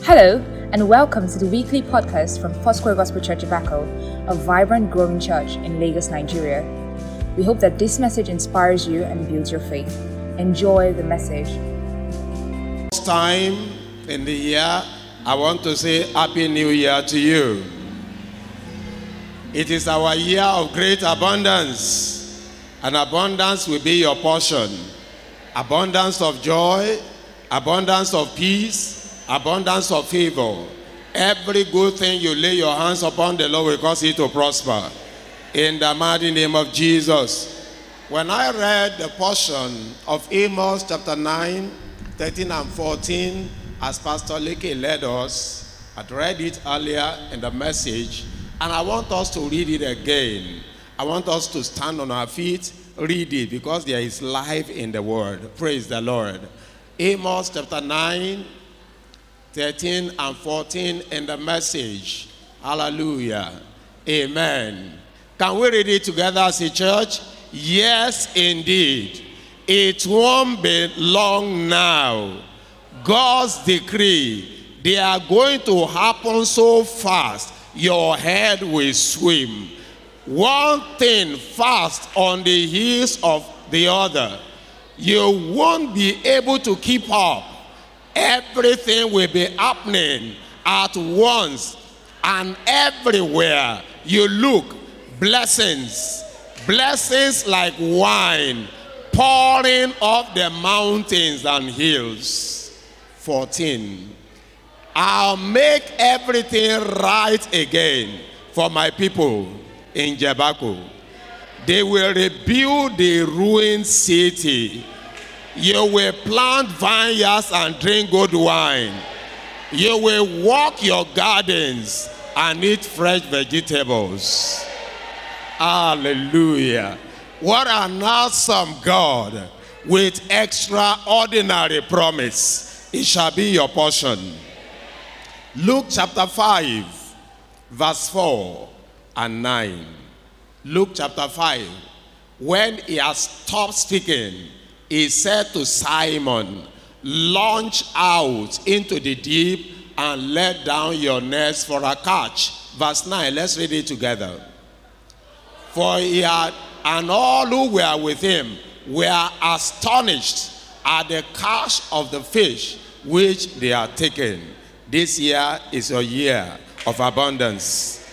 Hello, and welcome to the weekly podcast from Foursquare Gospel Church Ibako, a vibrant, growing church in Lagos, Nigeria. We hope that this message inspires you and builds your faith. Enjoy the message. First time in the year, I want to say Happy New Year to you. It is our year of great abundance, and abundance will be your portion. Abundance of joy, abundance of peace, abundance of favor. Every good thing you lay your hands upon, the Lord will cause it to prosper. In the mighty name of Jesus. When I read the portion of Amos chapter 9, 13 and 14, as Pastor Leke led us, I'd read it earlier in the message, and I want us to read it again. I want us to stand on our feet, read it, because there is life in the word. Praise the Lord. Amos chapter 9, 13 and 14 in the message. Hallelujah. Amen. Can we read it together as a church? Yes, indeed. It won't be long now. God's decree, they are going to happen so fast, your head will swim. One thing fast on the heels of the other. You won't be able to keep up. Everything will be happening at once and everywhere. You look, blessings, blessings like wine pouring off the mountains and hills. 14. I'll make everything right again for my people in Jebako. They will rebuild the ruined city. You will plant vineyards and drink good wine. You will walk your gardens and eat fresh vegetables. Hallelujah. What an awesome God with extraordinary promise. It shall be your portion. Luke chapter 5, verse 4 and 9. Luke chapter 5. When he has stopped speaking, he said to Simon, Launch out into the deep and let down your nets for a catch. Verse 9, let's read it together. For he had, and all who were with him were astonished at the catch of the fish which they had taken. This year is a year of abundance.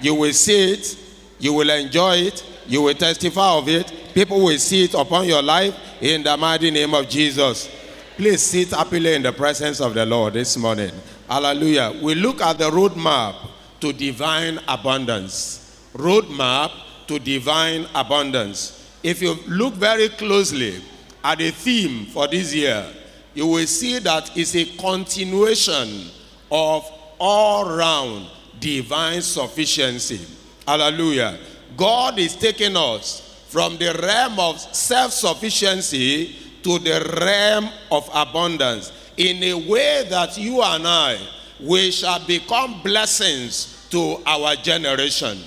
You will see it, you will enjoy it, you will testify of it. People will see it upon your life in the mighty name of Jesus. Please sit happily in the presence of the Lord this morning. Hallelujah. We look at the roadmap to divine abundance. Roadmap to divine abundance. If you look very closely at the theme for this year, you will see that it's a continuation of all round divine sufficiency. Hallelujah. God is taking us from the realm of self sufficiency to the realm of abundance in a way that you and I we shall become blessings to our generation.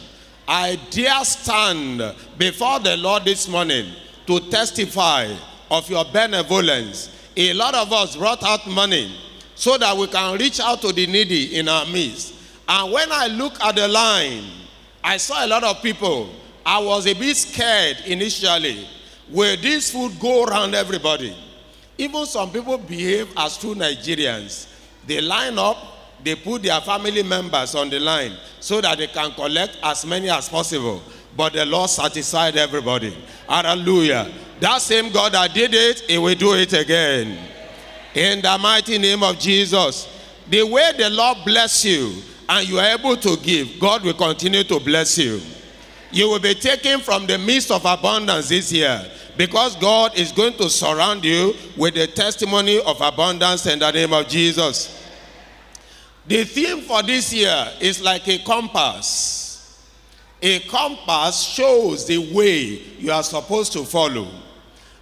I dare stand before the Lord this morning to testify of your benevolence. A lot of us brought out money so that we can reach out to the needy in our midst. And when I look at the line, I saw a lot of people. I was a bit scared initially. Will this food go around everybody? Even some people behave as true Nigerians. They line up, they put their family members on the line so that they can collect as many as possible. But the Lord satisfied everybody. Hallelujah. That same God that did it, He will do it again. In the mighty name of Jesus. The way the Lord bless you and you are able to give, God will continue to bless you. You will be taken from the midst of abundance this year because God is going to surround you with the testimony of abundance in the name of Jesus. The theme for this year is like a compass. A compass shows the way you are supposed to follow.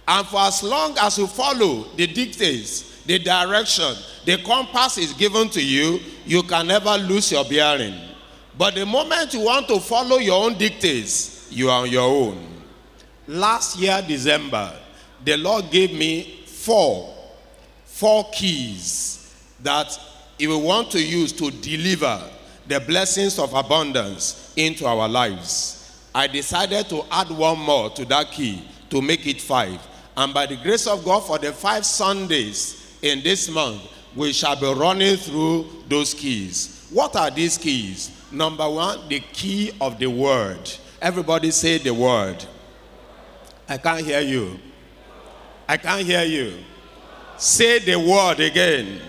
And for as long as you follow the dictates, the direction, the compass is given to you, you can never lose your bearing. But the moment you want to follow your own dictates, you are on your own. Last year, December, the Lord gave me four, four keys that He will want to use to deliver the blessings of abundance into our lives. I decided to add one more to that key to make it five. And by the grace of God, for the five Sundays in this month, we shall be running through those keys. What are these keys? Number one, the key of the word. Everybody say the word. I can't hear you. I can't hear you. Say the word again.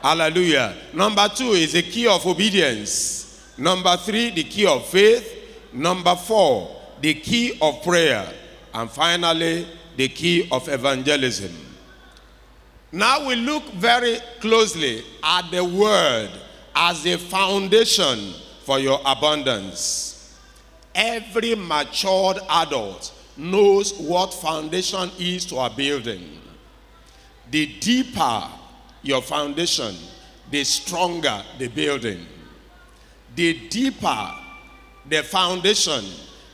Hallelujah. Number two is the key of obedience. Number three, the key of faith. Number four, the key of prayer. And finally, the key of evangelism. Now we look very closely at the word as a foundation for your abundance. Every matured adult knows what foundation is to a building. The deeper your foundation, the stronger the building. The deeper the foundation,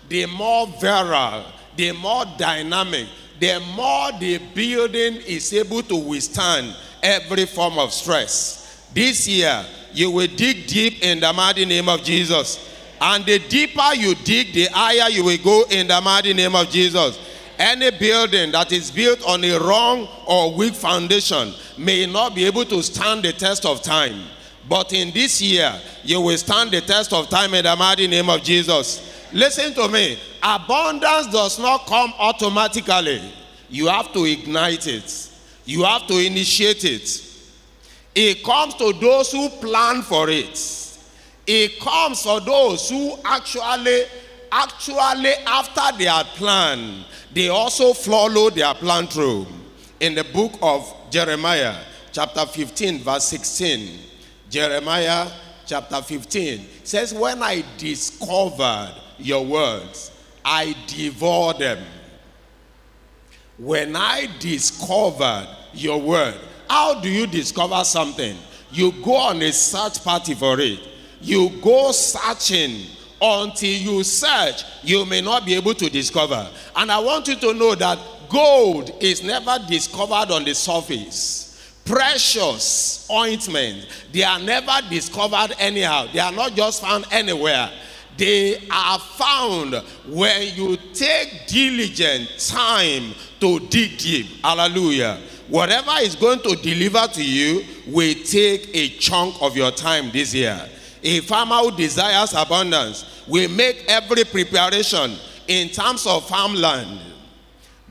the more virile, the more dynamic, the more the building is able to withstand every form of stress. This year, you will dig deep in the mighty name of Jesus. And the deeper you dig, the higher you will go in the mighty name of Jesus. Any building that is built on a wrong or weak foundation may not be able to stand the test of time. But in this year, you will stand the test of time in the mighty name of Jesus. Listen to me. Abundance does not come automatically. You have to ignite it, you have to initiate it. It comes to those who plan for it. It comes for those who actually, actually, after they had planned, they also follow their plan through. In the book of Jeremiah, chapter 15, verse 16, Jeremiah chapter 15 says, When I discovered your words, I devour them. When I discovered your word, how do you discover something? You go on a search party for it. You go searching until you search, you may not be able to discover. And I want you to know that gold is never discovered on the surface. Precious ointment, they are never discovered anyhow. They are not just found anywhere. They are found when you take diligent time to dig deep. Hallelujah. Whatever is going to deliver to you will take a chunk of your time this year. A farmer who desires abundance will make every preparation in terms of farmland.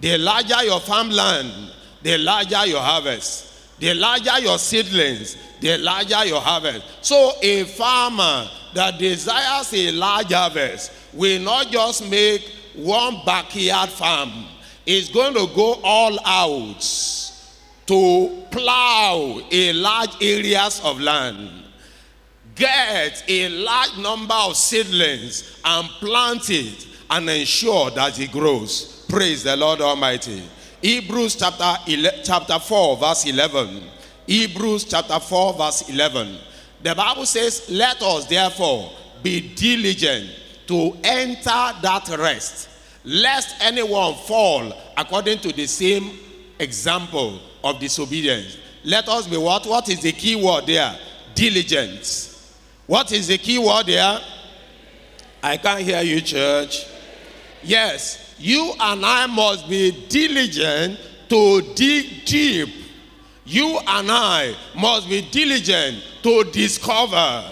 The larger your farmland, the larger your harvest. The larger your seedlings, the larger your harvest. So a farmer that desires a large harvest will not just make one backyard farm. it's going to go all out to plow a large areas of land get a large number of seedlings and plant it and ensure that it grows. Praise the Lord Almighty. Hebrews chapter 11, chapter 4 verse 11. Hebrews chapter 4 verse 11. The Bible says, "Let us therefore be diligent to enter that rest, lest anyone fall according to the same example of disobedience." Let us be what? What is the key word there? Diligence. What is the key word there? I can't hear you, church. Yes, you and I must be diligent to dig deep. You and I must be diligent to discover.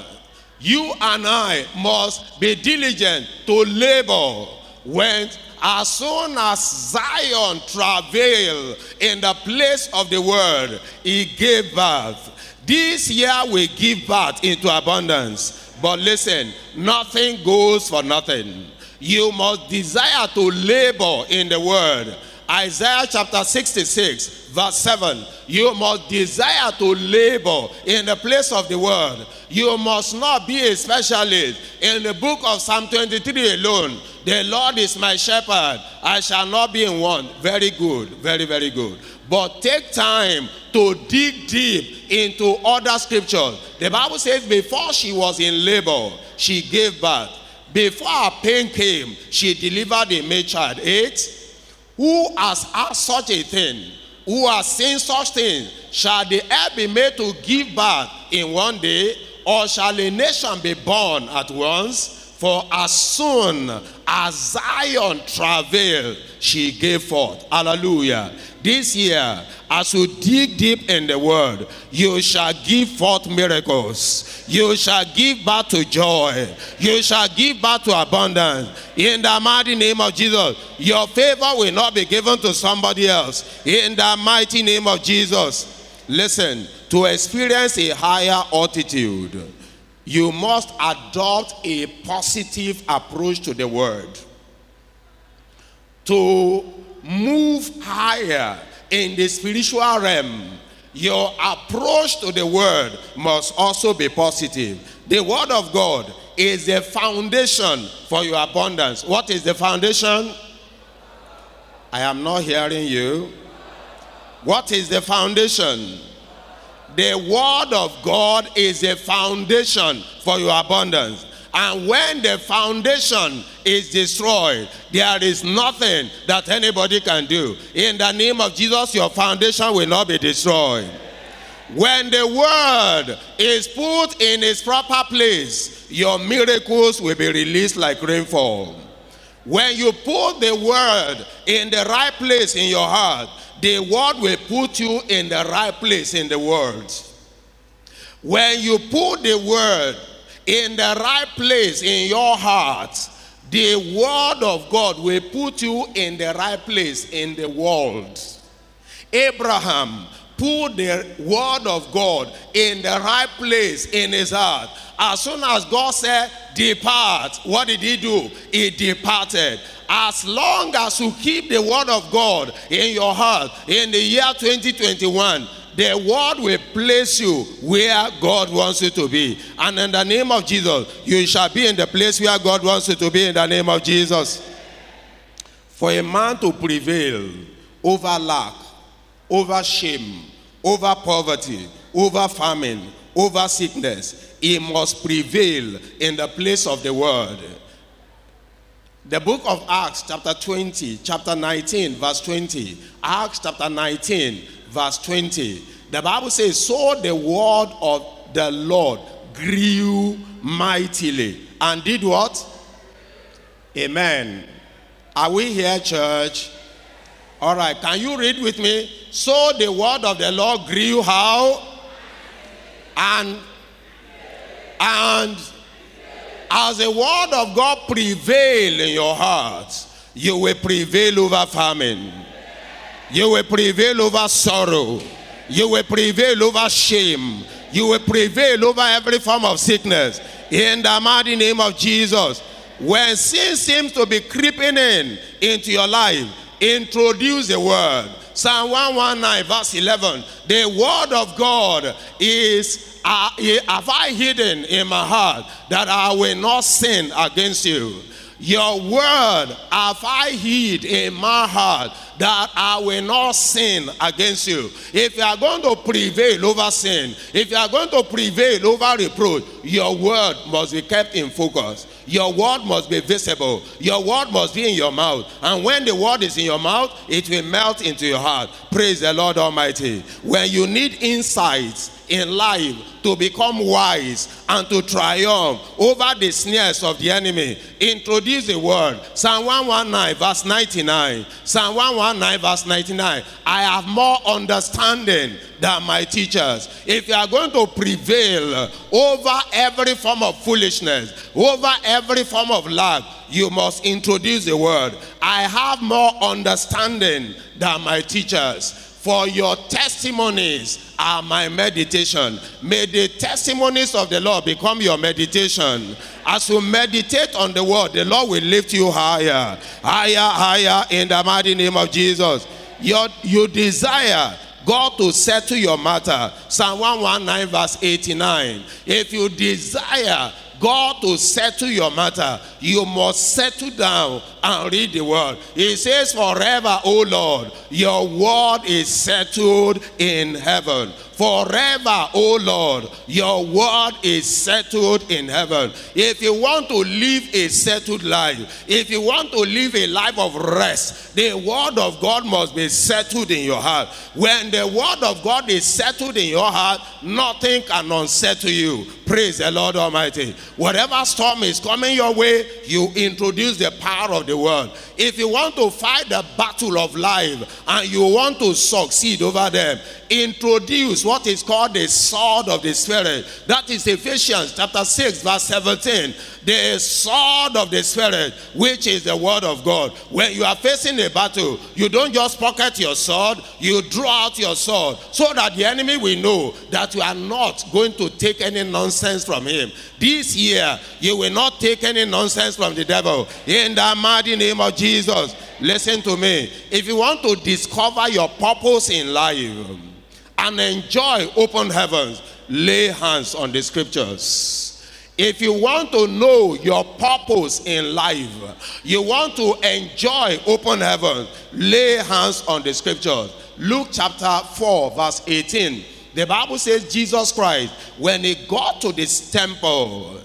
You and I must be diligent to labor. When as soon as Zion travailed in the place of the word, he gave birth. This year we give birth into abundance. But listen, nothing goes for nothing. You must desire to labor in the word. Isaiah chapter 66, verse 7. You must desire to labor in the place of the word. You must not be a specialist in the book of Psalm 23 alone. The Lord is my shepherd, I shall not be in want. Very good, very, very good. But take time to dig deep into other scriptures. The Bible says, before she was in labor, she gave birth. Before her pain came, she delivered a male child. Eight. Who has asked such a thing? Who has seen such things? Shall the earth be made to give birth in one day, or shall a nation be born at once? For as soon as Zion travailed, she gave forth. Hallelujah. This year, as you dig deep in the word, you shall give forth miracles. You shall give back to joy. You shall give back to abundance. In the mighty name of Jesus, your favor will not be given to somebody else. In the mighty name of Jesus. Listen, to experience a higher altitude, you must adopt a positive approach to the word. To move higher in the spiritual realm, your approach to the word must also be positive. The word of God is the foundation for your abundance. What is the foundation? I am not hearing you. What is the foundation? The word of God is a foundation for your abundance. And when the foundation is destroyed, there is nothing that anybody can do. In the name of Jesus, your foundation will not be destroyed. When the word is put in its proper place, your miracles will be released like rainfall. When you put the word in the right place in your heart, the word will put you in the right place in the world. When you put the word in the right place in your heart, the word of God will put you in the right place in the world. Abraham put the word of God in the right place in his heart. As soon as God said, Depart, what did he do? He departed. As long as you keep the word of God in your heart in the year 2021, the word will place you where God wants you to be. And in the name of Jesus, you shall be in the place where God wants you to be in the name of Jesus. For a man to prevail over lack, over shame, over poverty, over famine, over sickness, he must prevail in the place of the word. The book of Acts, chapter 20, chapter 19, verse 20. Acts chapter 19, verse 20. The Bible says, So the word of the Lord grew mightily and did what? Amen. Are we here, church? All right, can you read with me? So the word of the Lord grew how? And and as the word of God prevail in your heart, you will prevail over famine. You will prevail over sorrow. You will prevail over shame. You will prevail over every form of sickness. In the mighty name of Jesus. When sin seems to be creeping in into your life, introduce the word. Psalm 119, verse 11. The word of God is, uh, have I hidden in my heart that I will not sin against you? Your word have I hid in my heart that I will not sin against you. If you are going to prevail over sin, if you are going to prevail over reproach, your word must be kept in focus. Your word must be visible. Your word must be in your mouth. And when the word is in your mouth, it will melt into your heart. Praise the Lord Almighty. When you need insights in life to become wise and to triumph over the snares of the enemy. Introduce the word. Psalm 119, verse 99. Psalm 119, verse 99. I have more understanding than my teachers. If you are going to prevail over every form of foolishness, over every form of lack, you must introduce the word. I have more understanding than my teachers. For your testimonies are my meditation. May the testimonies of the Lord become your meditation. As you meditate on the word, the Lord will lift you higher, higher, higher in the mighty name of Jesus. Your, you desire God to settle your matter. Psalm 119, verse 89. If you desire God to settle your matter, you must settle down and read the word. It says, Forever, O Lord, your word is settled in heaven. Forever, O Lord, your word is settled in heaven. If you want to live a settled life, if you want to live a life of rest, the word of God must be settled in your heart. When the word of God is settled in your heart, nothing can unsettle you. Praise the Lord Almighty. Whatever storm is coming your way, you introduce the power of the word. If you want to fight the battle of life and you want to succeed over them, introduce what is called the sword of the Spirit. That is Ephesians chapter 6, verse 17. The sword of the Spirit, which is the word of God. When you are facing a battle, you don't just pocket your sword, you draw out your sword so that the enemy will know that you are not going to take any nonsense from him. This year, you will not take any nonsense from the devil. In the mighty name of Jesus, listen to me. If you want to discover your purpose in life and enjoy open heavens, lay hands on the scriptures. If you want to know your purpose in life, you want to enjoy open heaven, lay hands on the scriptures. Luke chapter 4, verse 18. The Bible says Jesus Christ, when he got to this temple,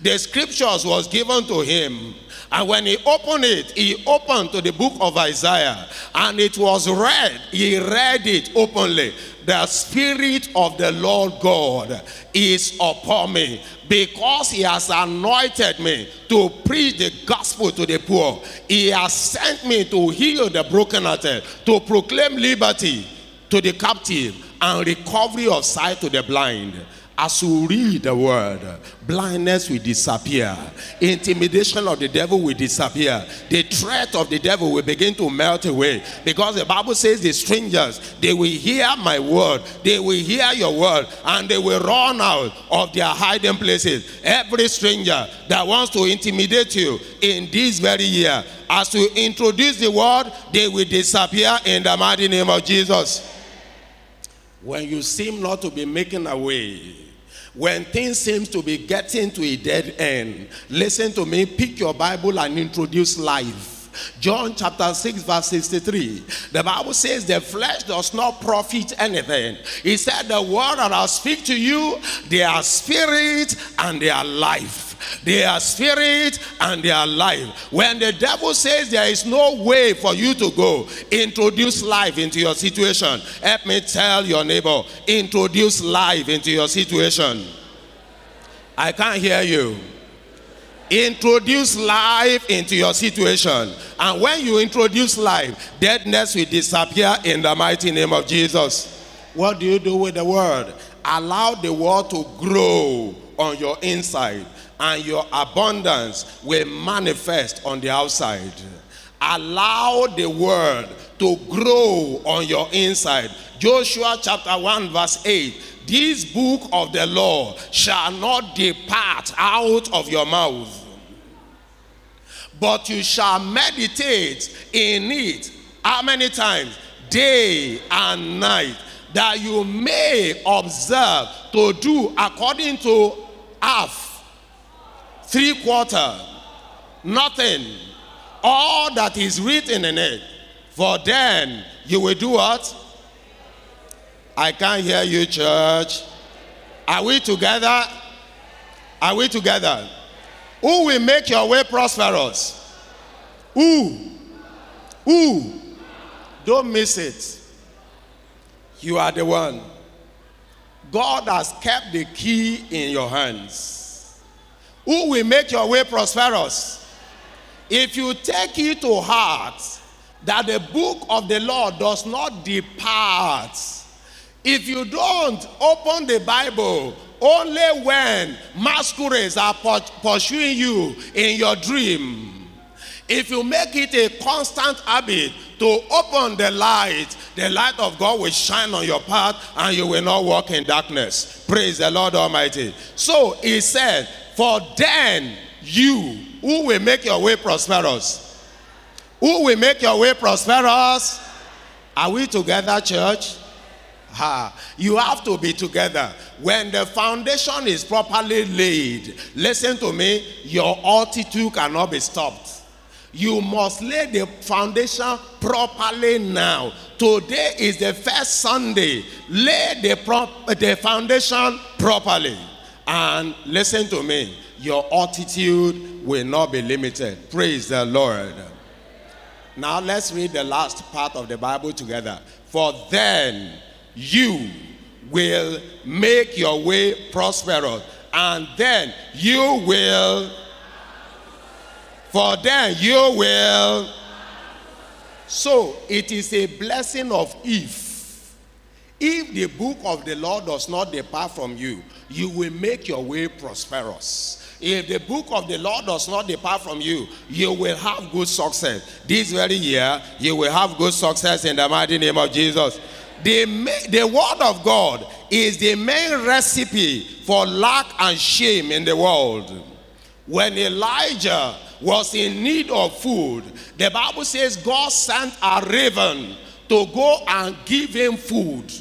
the scriptures was given to him. And when he opened it, he opened to the book of Isaiah and it was read. He read it openly. The Spirit of the Lord God is upon me because he has anointed me to preach the gospel to the poor. He has sent me to heal the brokenhearted, to proclaim liberty to the captive and recovery of sight to the blind. As you read the word, blindness will disappear. Intimidation of the devil will disappear. The threat of the devil will begin to melt away. Because the Bible says the strangers, they will hear my word. They will hear your word. And they will run out of their hiding places. Every stranger that wants to intimidate you in this very year, as you introduce the word, they will disappear in the mighty name of Jesus. When you seem not to be making a way, when things seem to be getting to a dead end, listen to me, pick your Bible and introduce life. John chapter 6, verse 63. The Bible says the flesh does not profit anything. He said, The word that I speak to you, they are spirit and they are life. They are spirit and they are life. When the devil says there is no way for you to go, introduce life into your situation. Help me tell your neighbor, introduce life into your situation. I can't hear you. Introduce life into your situation. And when you introduce life, deadness will disappear in the mighty name of Jesus. What do you do with the word? Allow the word to grow on your inside, and your abundance will manifest on the outside. Allow the word to grow on your inside. Joshua chapter 1, verse 8 this book of the law shall not depart out of your mouth, but you shall meditate in it. How many times? Day and night, that you may observe to do according to half, three quarter, nothing, all that is written in it. For then you will do what? I can't hear you, church. Are we together? Are we together? Who will make your way prosperous? Who? Who? Don't miss it. You are the one. God has kept the key in your hands. Who will make your way prosperous? If you take it to heart that the book of the Lord does not depart, if you don't open the Bible only when masquerades are pursuing you in your dream, if you make it a constant habit to open the light, the light of God will shine on your path and you will not walk in darkness. Praise the Lord Almighty. So he said, For then you, who will make your way prosperous? Who will make your way prosperous? Are we together, church? Ha. You have to be together. When the foundation is properly laid, listen to me, your altitude cannot be stopped. You must lay the foundation properly now. Today is the first Sunday. Lay the, prop- the foundation properly. And listen to me, your altitude will not be limited. Praise the Lord. Now let's read the last part of the Bible together. For then you will make your way prosperous, and then you will, for then you will. So it is a blessing of if. If the book of the Lord does not depart from you, you will make your way prosperous. If the book of the Lord does not depart from you, you will have good success. This very year, you will have good success in the mighty name of Jesus. The, the word of God is the main recipe for lack and shame in the world. When Elijah was in need of food, the Bible says God sent a raven to go and give him food.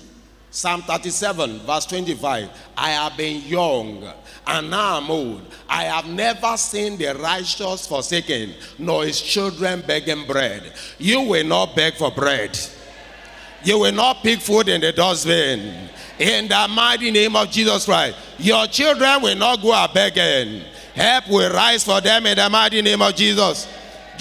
Psalm 37, verse 25. I have been young and now I'm old. I have never seen the righteous forsaken, nor his children begging bread. You will not beg for bread. You will not pick food in the dustbin. In the mighty name of Jesus Christ, your children will not go a begging. Help will rise for them in the mighty name of Jesus.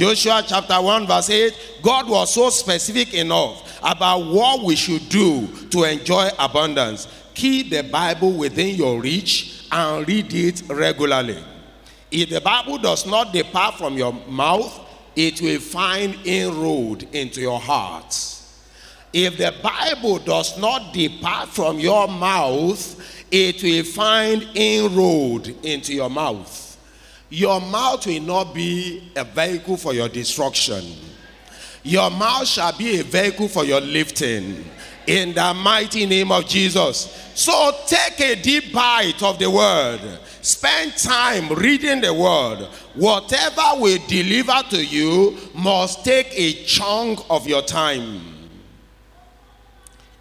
Joshua chapter 1, verse 8 God was so specific enough about what we should do to enjoy abundance. Keep the Bible within your reach and read it regularly. If the Bible does not depart from your mouth, it will find inroad into your heart. If the Bible does not depart from your mouth, it will find inroad into your mouth. Your mouth will not be a vehicle for your destruction. Your mouth shall be a vehicle for your lifting. In the mighty name of Jesus. So take a deep bite of the word. Spend time reading the word. Whatever we deliver to you must take a chunk of your time.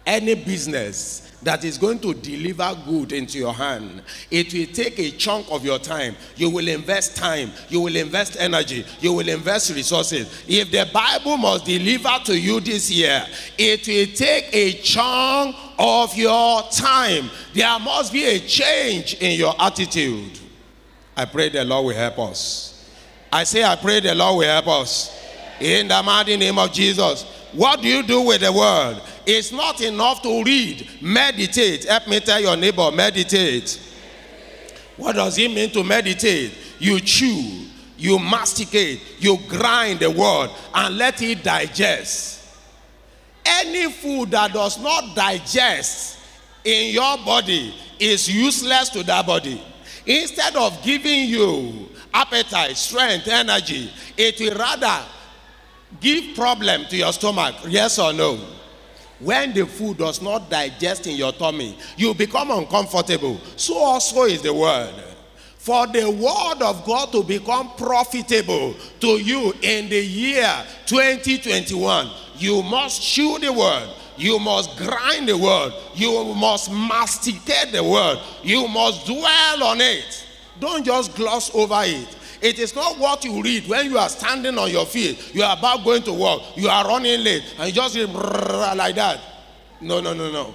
Any business that is going to deliver good into your hand. It will take a chunk of your time. You will invest time, you will invest energy, you will invest resources. If the Bible must deliver to you this year, it will take a chunk of your time. There must be a change in your attitude. I pray the Lord will help us. I say, I pray the Lord will help us. In the mighty name of Jesus. What do you do with the word? It's not enough to read. Meditate. Help me tell your neighbor, meditate. What does it mean to meditate? You chew, you masticate, you grind the word, and let it digest. Any food that does not digest in your body is useless to that body. Instead of giving you appetite, strength, energy, it will rather give problem to your stomach. Yes or no? When the food does not digest in your tummy, you become uncomfortable. So also is the word. For the word of God to become profitable to you in the year 2021, you must chew the word. You must grind the word. You must masticate the word. You must dwell on it. Don't just gloss over it. It is not what you read when you are standing on your feet. You are about going to work. You are running late. And you just read like that. No, no, no, no.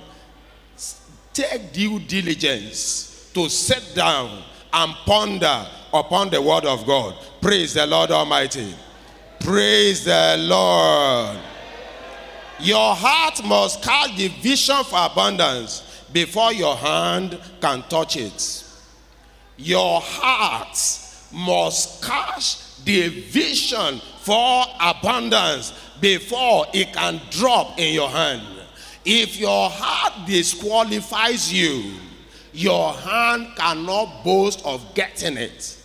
Take due diligence to sit down and ponder upon the word of God. Praise the Lord Almighty. Praise the Lord. Your heart must catch the vision for abundance before your hand can touch it. Your heart must catch the vision for abundance before it can drop in your hand. If your heart disqualifies you, your hand cannot boast of getting it.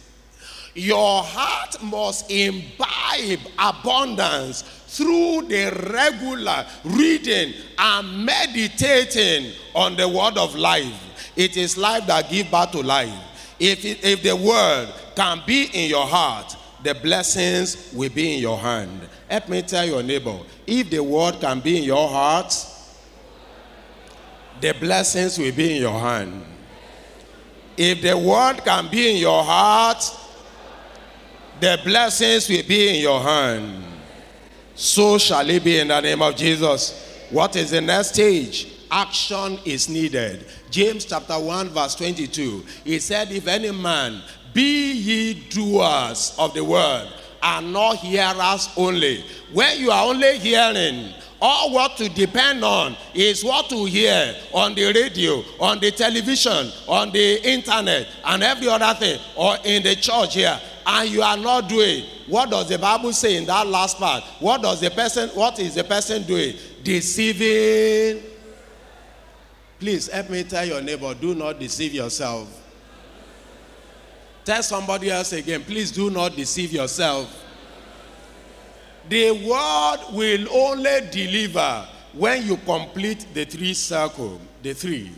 Your heart must imbibe abundance through the regular reading and meditating on the word of life. It is life that gives birth to life. If, it, if the word can be in your heart, the blessings will be in your hand. Help me tell your neighbor if the word can be in your heart, the blessings will be in your hand. If the word can be in your heart, The blessings will be in your hand. So shall it be in the name of Jesus. What is the next stage? Action is needed. James chapter 1, verse 22. He said, If any man be ye doers of the word and not hearers only. When you are only hearing, all what to depend on is what to hear on the radio, on the television, on the internet, and every other thing, or in the church here. And you are not doing. What does the Bible say in that last part? What does the person, what is the person doing? Deceiving. Please help me tell your neighbor, do not deceive yourself. Tell somebody else again, please do not deceive yourself. The word will only deliver when you complete the three circle, the three.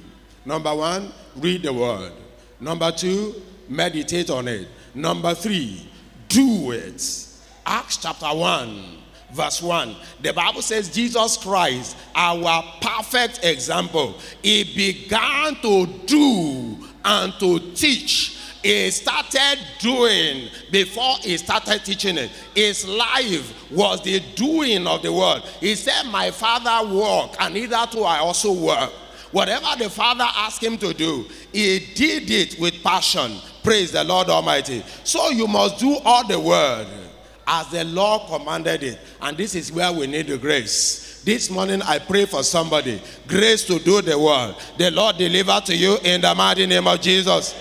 Number one, read the word. Number two, meditate on it. Number three, do it. Acts chapter 1, verse 1. The Bible says Jesus Christ, our perfect example, he began to do and to teach he started doing before he started teaching it. His life was the doing of the word. He said, My father work, and hitherto I also work. Whatever the father asked him to do, he did it with passion. Praise the Lord Almighty. So you must do all the word as the Lord commanded it. And this is where we need the grace. This morning I pray for somebody grace to do the word. The Lord deliver to you in the mighty name of Jesus.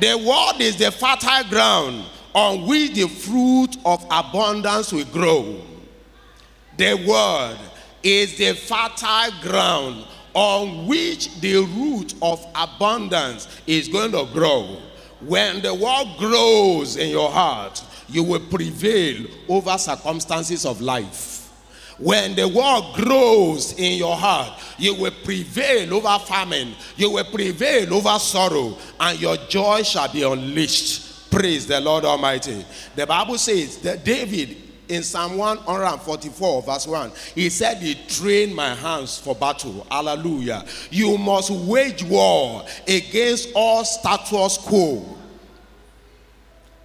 The word is the fertile ground on which the fruit of abundance will grow. The word is the fertile ground on which the root of abundance is going to grow. When the word grows in your heart, you will prevail over circumstances of life. When the word grows in your heart, you will prevail over famine, you will prevail over sorrow, and your joy shall be unleashed. Praise the Lord Almighty. The Bible says that David in Psalm 144, verse 1, he said, He trained my hands for battle. Hallelujah. You must wage war against all status quo.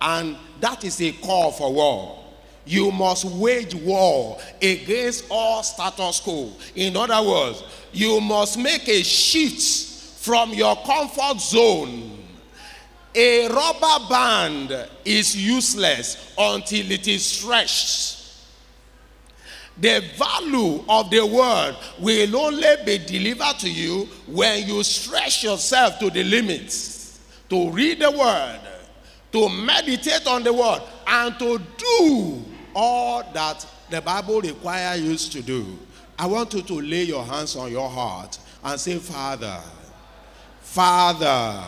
And that is a call for war you must wage war against all status quo. In other words, you must make a shift from your comfort zone. A rubber band is useless until it is stretched. The value of the word will only be delivered to you when you stretch yourself to the limits to read the word, to meditate on the word, and to do all that the Bible requires you to do, I want you to lay your hands on your heart and say, Father, Father,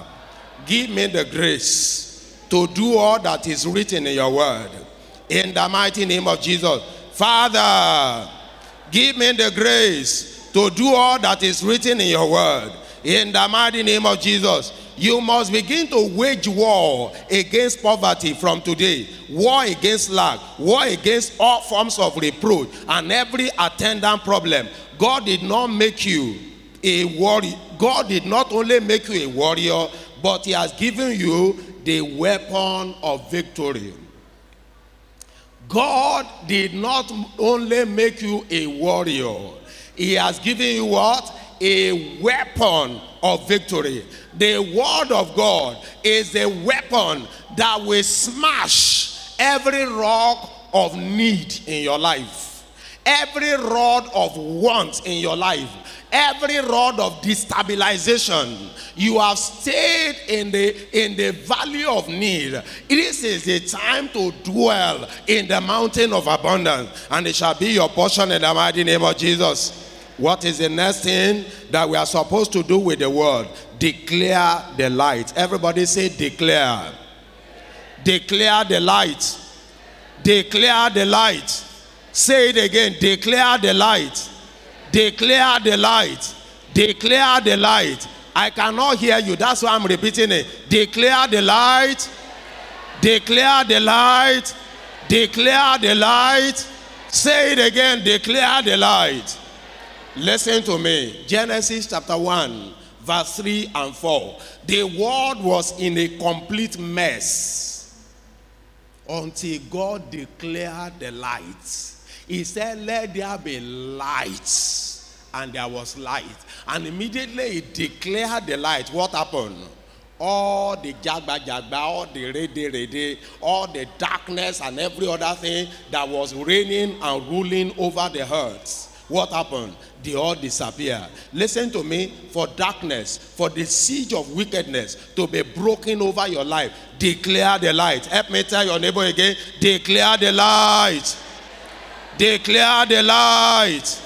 give me the grace to do all that is written in your word. In the mighty name of Jesus. Father, give me the grace to do all that is written in your word. In the mighty name of Jesus. You must begin to wage war against poverty from today, war against lack, war against all forms of reproach and every attendant problem. God did not make you a warrior. God did not only make you a warrior, but He has given you the weapon of victory. God did not only make you a warrior, He has given you what? A weapon of victory. The word of God is a weapon that will smash every rock of need in your life, every rod of want in your life, every rod of destabilization. You have stayed in the in the valley of need. This is the time to dwell in the mountain of abundance, and it shall be your portion in the mighty name of Jesus. What is the next thing that we are supposed to do with the word? Declare the light. Everybody say, declare. Declare the light. Declare the light. Say it again. Declare the light. Declare the light. Declare the light. I cannot hear you. That's why I'm repeating it. Declare the light. Declare the light. Declare the light. Say it again. Declare the light. Listen to me. Genesis chapter 1, verse 3 and 4. The world was in a complete mess. until God declared the light. He said, Let there be light. And there was light. And immediately he declared the light. What happened? All the jagba jagba, all the rede rede, all the darkness and every other thing that was reigning and ruling over the earth. What happened? They all disappear. Listen to me. For darkness, for the siege of wickedness to be broken over your life, declare the light. Help me tell your neighbor again. Declare the light. Declare the light.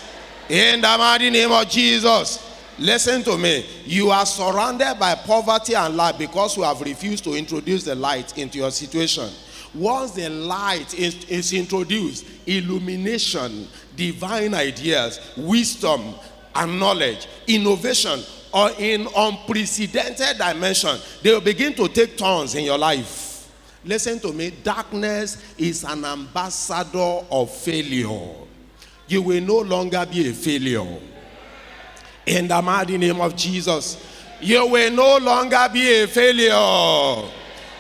In the mighty name of Jesus. Listen to me. You are surrounded by poverty and lack because you have refused to introduce the light into your situation. Once the light is, is introduced, illumination, divine ideas, wisdom, and knowledge, innovation, or in unprecedented dimension, they will begin to take turns in your life. Listen to me. Darkness is an ambassador of failure. You will no longer be a failure. In the mighty name of Jesus, you will no longer be a failure.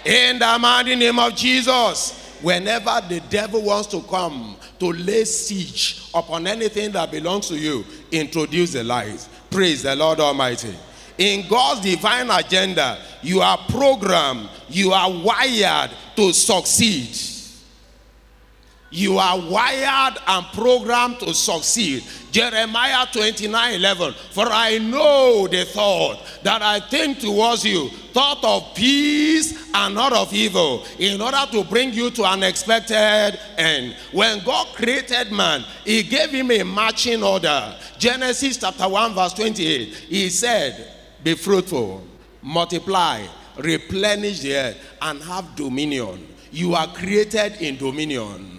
In the mighty name of Jesus, whenever the devil wants to come to lay siege upon anything that belongs to you, introduce the light. Praise the Lord Almighty. In God's divine agenda, you are programmed, you are wired to succeed. You are wired and programmed to succeed. Jeremiah 29 11. For I know the thought that I think towards you, thought of peace and not of evil, in order to bring you to an expected end. When God created man, He gave him a marching order. Genesis chapter 1, verse 28. He said, Be fruitful, multiply, replenish the earth, and have dominion. You are created in dominion.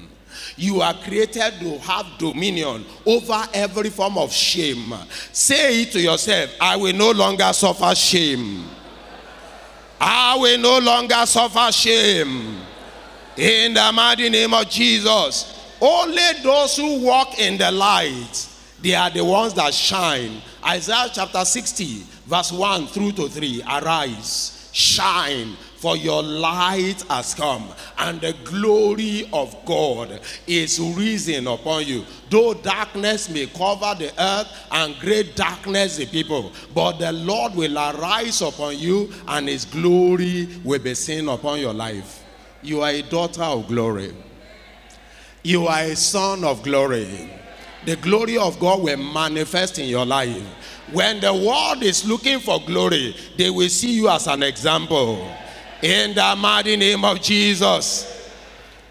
You are created to have dominion over every form of shame. Say it to yourself I will no longer suffer shame. I will no longer suffer shame. In the mighty name of Jesus. Only those who walk in the light, they are the ones that shine. Isaiah chapter 60, verse 1 through to 3. Arise, shine, for your light has come, and the glory of God is risen upon you. Though darkness may cover the earth and great darkness the people, but the Lord will arise upon you, and his glory will be seen upon your life. You are a daughter of glory. You are a son of glory. The glory of God will manifest in your life. When the world is looking for glory, they will see you as an example. In the mighty name of Jesus.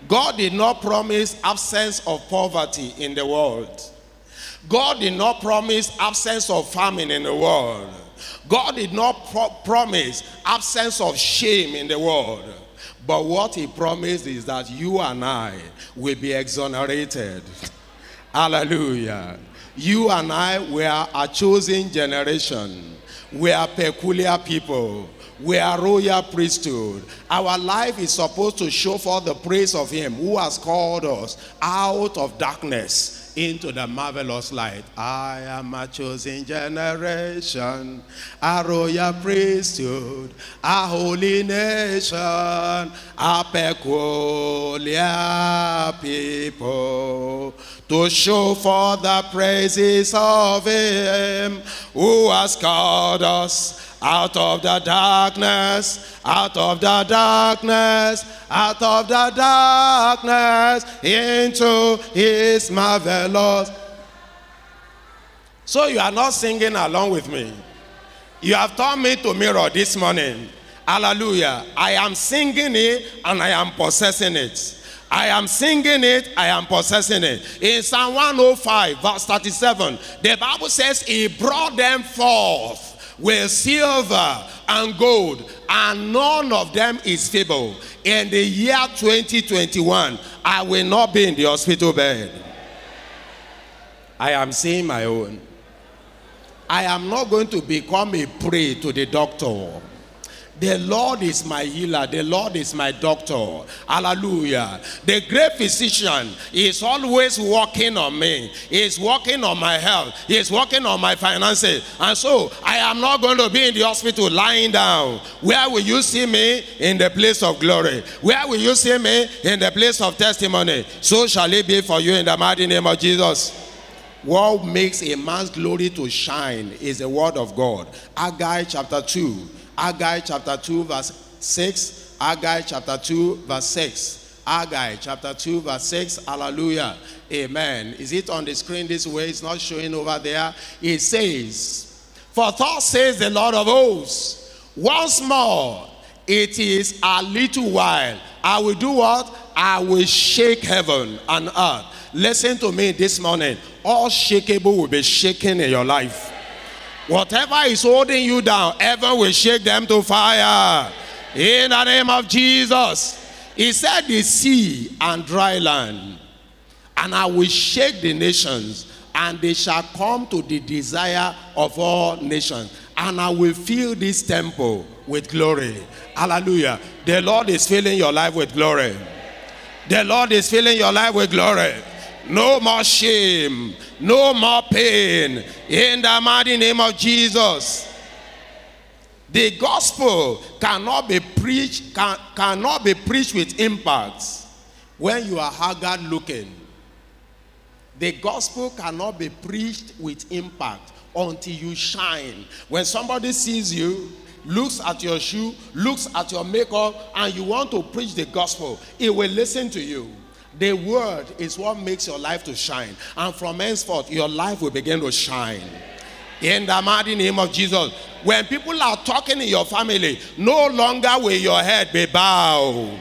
God did not promise absence of poverty in the world. God did not promise absence of famine in the world. God did not pro- promise absence of shame in the world. But what he promised is that you and I will be exonerated. Hallelujah. You and I were a chosen generation. We are peculiar people. We are royal priesthood. Our life is supposed to show forth the praise of Him who has called us out of darkness into the marvelous light. I am a chosen generation, a royal priesthood, a holy nation, a peculiar people to show forth the praises of Him who has called us out of the darkness, out of the darkness, out of the darkness, into his marvelous. So you are not singing along with me. You have taught me to mirror this morning. Hallelujah. I am singing it and I am possessing it. I am singing it, I am possessing it. In Psalm 105, verse 37, the Bible says, He brought them forth with silver and gold, and none of them is feeble. In the year 2021, I will not be in the hospital bed. I am seeing my own. I am not going to become a prey to the doctor. The Lord is my healer. The Lord is my doctor. Hallelujah. The great physician is always working on me. He is working on my health. He is working on my finances. And so I am not going to be in the hospital lying down. Where will you see me? In the place of glory. Where will you see me? In the place of testimony. So shall it be for you in the mighty name of Jesus. What makes a man's glory to shine is the word of God. Haggai chapter 2 Haggai chapter 2, verse 6. Haggai chapter 2, verse 6. Haggai chapter 2, verse 6. Hallelujah. Amen. Is it on the screen this way? It's not showing over there. It says, For thus says the Lord of hosts, once more it is a little while. I will do what? I will shake heaven and earth. Listen to me this morning. All shakeable will be shaken in your life. Whatever is holding you down, heaven will shake them to fire. In the name of Jesus. He said, The sea and dry land, and I will shake the nations, and they shall come to the desire of all nations. And I will fill this temple with glory. Hallelujah. The Lord is filling your life with glory. The Lord is filling your life with glory. No more shame. No more pain. In the mighty name of Jesus. The gospel cannot be preached, can, cannot be preached with impact when you are haggard looking. The gospel cannot be preached with impact until you shine. When somebody sees you, looks at your shoe, looks at your makeup, and you want to preach the gospel, he will listen to you. The word is what makes your life to shine. And from henceforth, your life will begin to shine. In the mighty name of Jesus. When people are talking in your family, no longer will your head be bowed.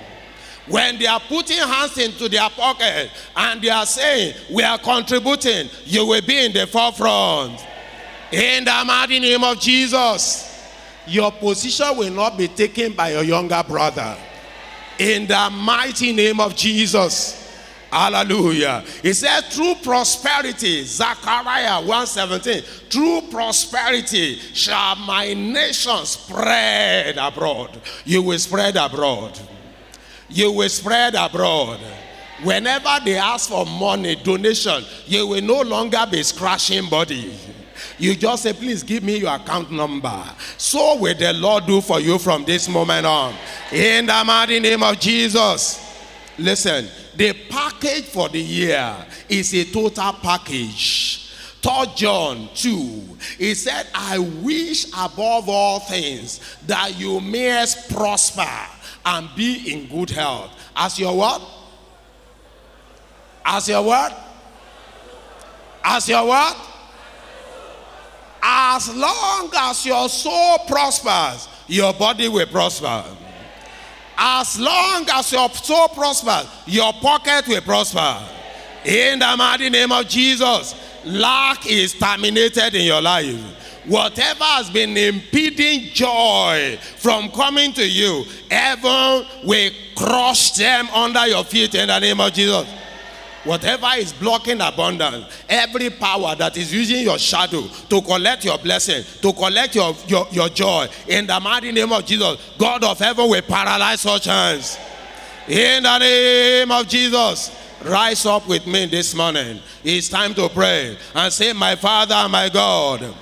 When they are putting hands into their pocket and they are saying, We are contributing, you will be in the forefront. In the mighty name of Jesus. Your position will not be taken by your younger brother. In the mighty name of Jesus. Hallelujah. He said, through prosperity, Zechariah 1:17, through prosperity shall my nation spread abroad. You will spread abroad. You will spread abroad. Whenever they ask for money, donation, you will no longer be scratching body. You just say, please give me your account number. So will the Lord do for you from this moment on. In the mighty name of Jesus. Listen, the package for the year is a total package. 3 John 2, he said, I wish above all things that you may prosper and be in good health. As your what? As your what? As your what? As long as your soul prospers, your body will prosper. As long as your soul prospers, your pocket will prosper. In the mighty name of Jesus, lack is terminated in your life. Whatever has been impeding joy from coming to you, heaven will crush them under your feet in the name of Jesus. Whatever is blocking abundance, every power that is using your shadow to collect your blessing, to collect your, your, your joy, in the mighty name of Jesus, God of heaven will paralyze such hands. In the name of Jesus, rise up with me this morning. It's time to pray and say, My Father, my God,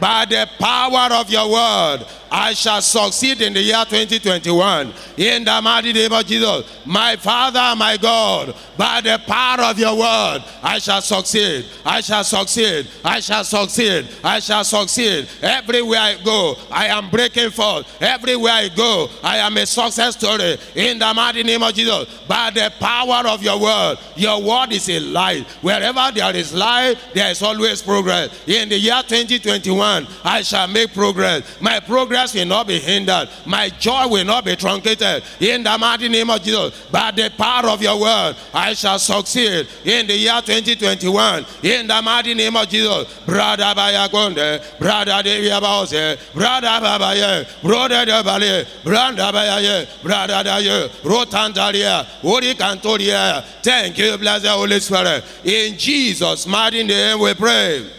by the power of your word, I shall succeed in the year 2021. In the mighty name of Jesus, my Father, my God, by the power of your word, I shall succeed. I shall succeed. I shall succeed. I shall succeed. Everywhere I go, I am breaking forth. Everywhere I go, I am a success story. In the mighty name of Jesus, by the power of your word, your word is a light. Wherever there is light, there is always progress. In the year 2021, I shall make progress. My progress progress will not be hindered. My joy will not be truncated. In the mighty name of Jesus, by the power of your word, I shall succeed in the year 2021. In the mighty name of Jesus, brother Bayagonde, brother Deviabose, brother Babaye, brother Dabale, brother Bayaye, brother Daye, Rotandaria, Uri Cantoria. Thank you, blessed Holy Spirit. In Jesus' mighty name we pray.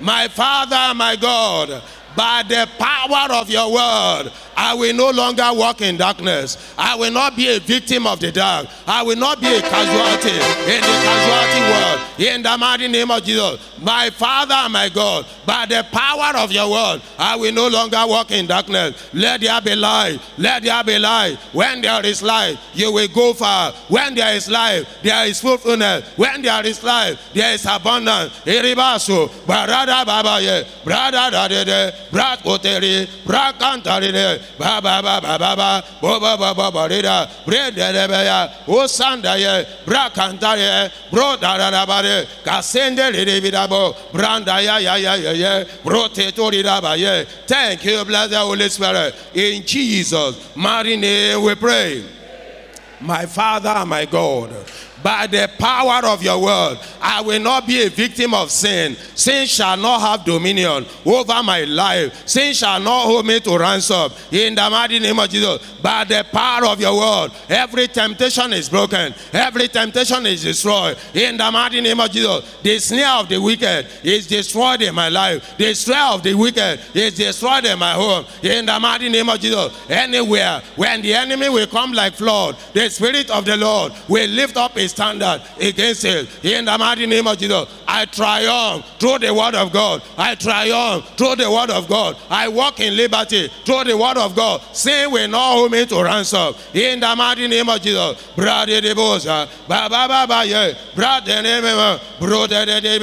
My Father, my God, By the power of your word, I will no longer walk in darkness. I will not be a victim of the dark. I will not be a casualty in the casualty world. In the mighty name of Jesus, my Father my God, by the power of your word, I will no longer walk in darkness. Let there be light. Let there be light. When there is light, you will go far. When there is life, there is fruitfulness. When there is life, there is abundance. Babaye, brada brat oteri, brakantarine, baba baba baba, boba baba barida, bredebeya, osandaye, brakantaye, bro dadabare, kasende lidibidabo, branda ya ya ya ya ya, brotetori dabaye. Thank you, blessed Holy Spirit. In Jesus' name we pray. My Father my God, by the power of your word, I will not be a victim of sin. Sin shall not have dominion over my life. Sin shall not hold me to ransom. In the mighty name of Jesus, by the power of your word, every temptation is broken. Every temptation is destroyed. In the mighty name of Jesus, the snare of the wicked is destroyed in my life. The snare of the wicked is destroyed in my home. In the mighty name of Jesus, anywhere when the enemy will come like flood, the spirit of the Lord will lift up a standard against it. In the mighty name of Jesus, I triumph through the word of God. I triumph through the word of God. I walk in liberty through the word of God. Sin will not hold me to ransom. In the mighty name of Jesus, brother de bosa, ba ba ba ba ye, brother de me, brother de de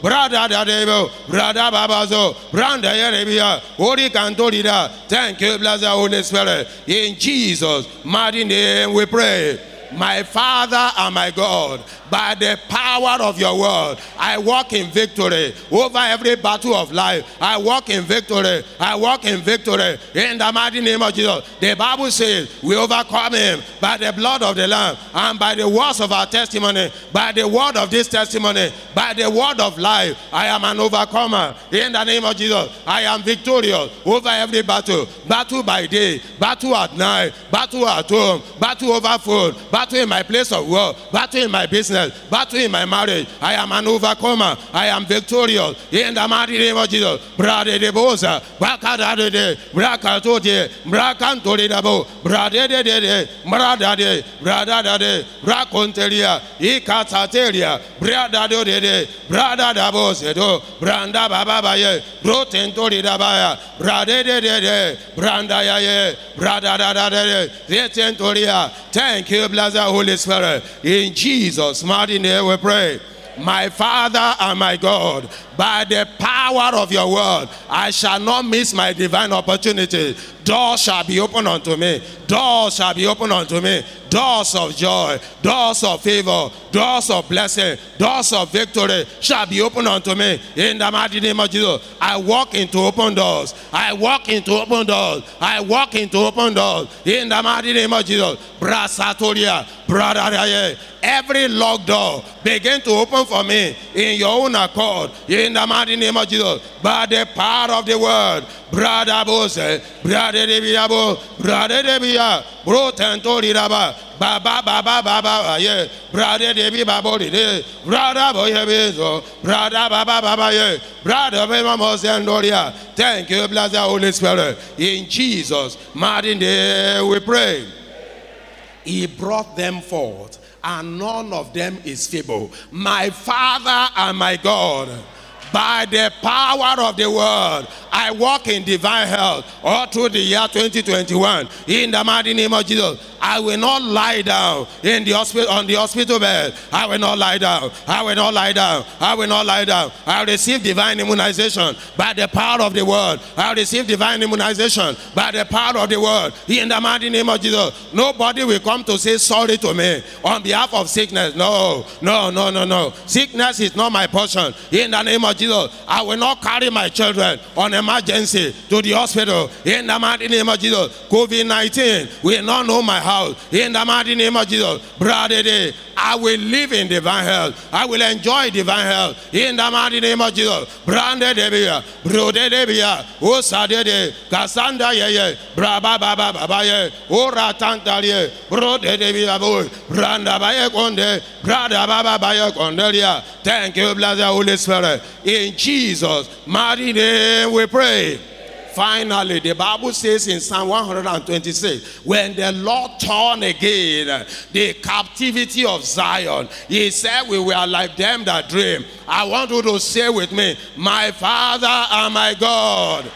brother de de brother baba zo, brother de bia, ori cantorida. Thank you, blessed Holy Spirit. In Jesus' mighty name we pray. My Father and my God, by the power of your word, I walk in victory over every battle of life. I walk in victory. I walk in victory in the mighty name of Jesus. The Bible says we overcome him by the blood of the Lamb and by the words of our testimony, by the word of this testimony, by the word of life. I am an overcomer in the name of Jesus. I am victorious over every battle. Battle by day, battle at night, battle at home, battle over food, battle in my place of work, battle in my business, battle in my marriage. I am an overcomer. I am victorious in the mighty name of Jesus. Brade de bosa, bakada de de, brakato de, brakantori dabo, brade de de de, brada de, brada da de, brakonteria, ikatateria, brada de de, brada da bose branda baba baye, brotentori da baya, brade de de de, branda ya ye, brada da da de de, retentoria. Thank you, blessed Holy Spirit. In Jesus' mighty name we pray. My Father and my God, by the power of your word, I shall not miss my divine opportunity. Doors shall be opened unto me. Doors shall be opened unto me. Doors of joy, doors of favor, doors of blessing, doors of victory shall be opened unto me. In the mighty name of Jesus, I walk into open doors. I walk into open doors. I walk into open doors. In the mighty name of Jesus, Brasatoria, brother, every locked door begin to open for me in your own accord. In the mighty name of Jesus, by the power of the word, brother Bose, brother Debiabo, brother Debia, bro Tantori Raba, Baba Baba Baba, yeah, brother Debi Babori, brother Boyebezo, brother Baba Baba, yeah, brother Bema Mosendoria. Thank you, blessed Holy Spirit. In Jesus' mighty name we pray. He brought them forth, and none of them is feeble. My Father and my God, by the power of the word, I walk in divine health all through the year 2021. In the mighty name of Jesus, I will not lie down in the hospital on the hospital bed. I will not lie down. I will not lie down. I will not lie down. I receive divine immunization by the power of the word. I receive divine immunization by the power of the word. In the mighty name of Jesus, nobody will come to say sorry to me on behalf of sickness. No, no, no, no, no. Sickness is not my portion. In the name of Jesus, I will not carry my children on emergency to the hospital. In the mighty name of Jesus, COVID 19 will not know my house. In the mighty name of Jesus, brother, eh, I will live in divine health. I will enjoy divine health. In the mighty name of Jesus, brande debia, brode debia, o sadede, kasanda ye ye, braba baba baba ye, o ratanta ye, brode debia boy, branda baye konde, brada baba baye kondelia. Thank you, blessed Holy Spirit. In Jesus' mighty name we pray. Finally, the Bible says in Psalm 126, when the Lord turned again the captivity of Zion, he said, We were like them that dream. I want you to say with me, My Father and my God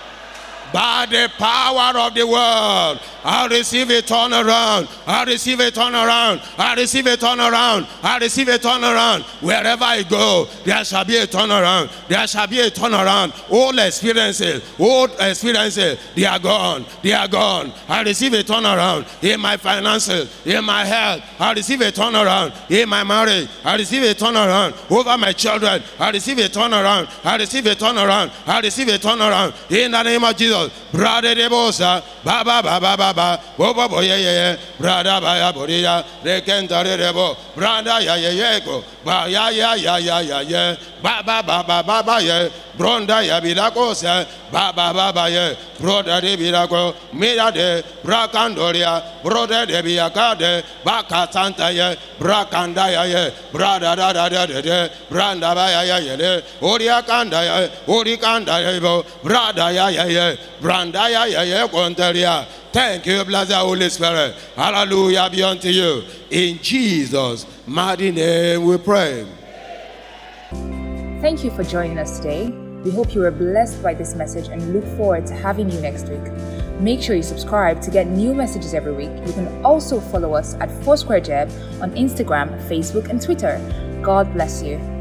by the power of the word. I receive a turnaround. I receive a turnaround. I receive a turnaround. I receive a turnaround. Wherever I go, there shall be a turnaround. There shall be a turnaround. Old experiences, old experiences, they are gone. They are gone. I receive a turnaround in my finances, in my health. I receive a turnaround in my marriage. I receive a turnaround over my children. I receive a turnaround. I receive a turnaround. I receive a turnaround in the name of Jesus. Brother de bosa, baba baba baba, boba boye ye, brada baya boria, rekentare rebo, brada ya ye ye go, ba ya ya ya ya ya ye, baba baba baba ye, bronda ya bilako se, baba baba ye, broda de bilako, mira de, brakandoria, broda de biakade, baka santa ye, brakanda ya ye, brada da da da da de, branda baya ya ye oria kanda ya, ori kanda ya ye, ya ya ye. Thank you, blessed Holy Spirit. Hallelujah be unto you. In Jesus' mighty name we pray. Thank you for joining us today. We hope you were blessed by this message and look forward to having you next week. Make sure you subscribe to get new messages every week. You can also follow us at Foursquare Jeb on Instagram, Facebook, and Twitter. God bless you.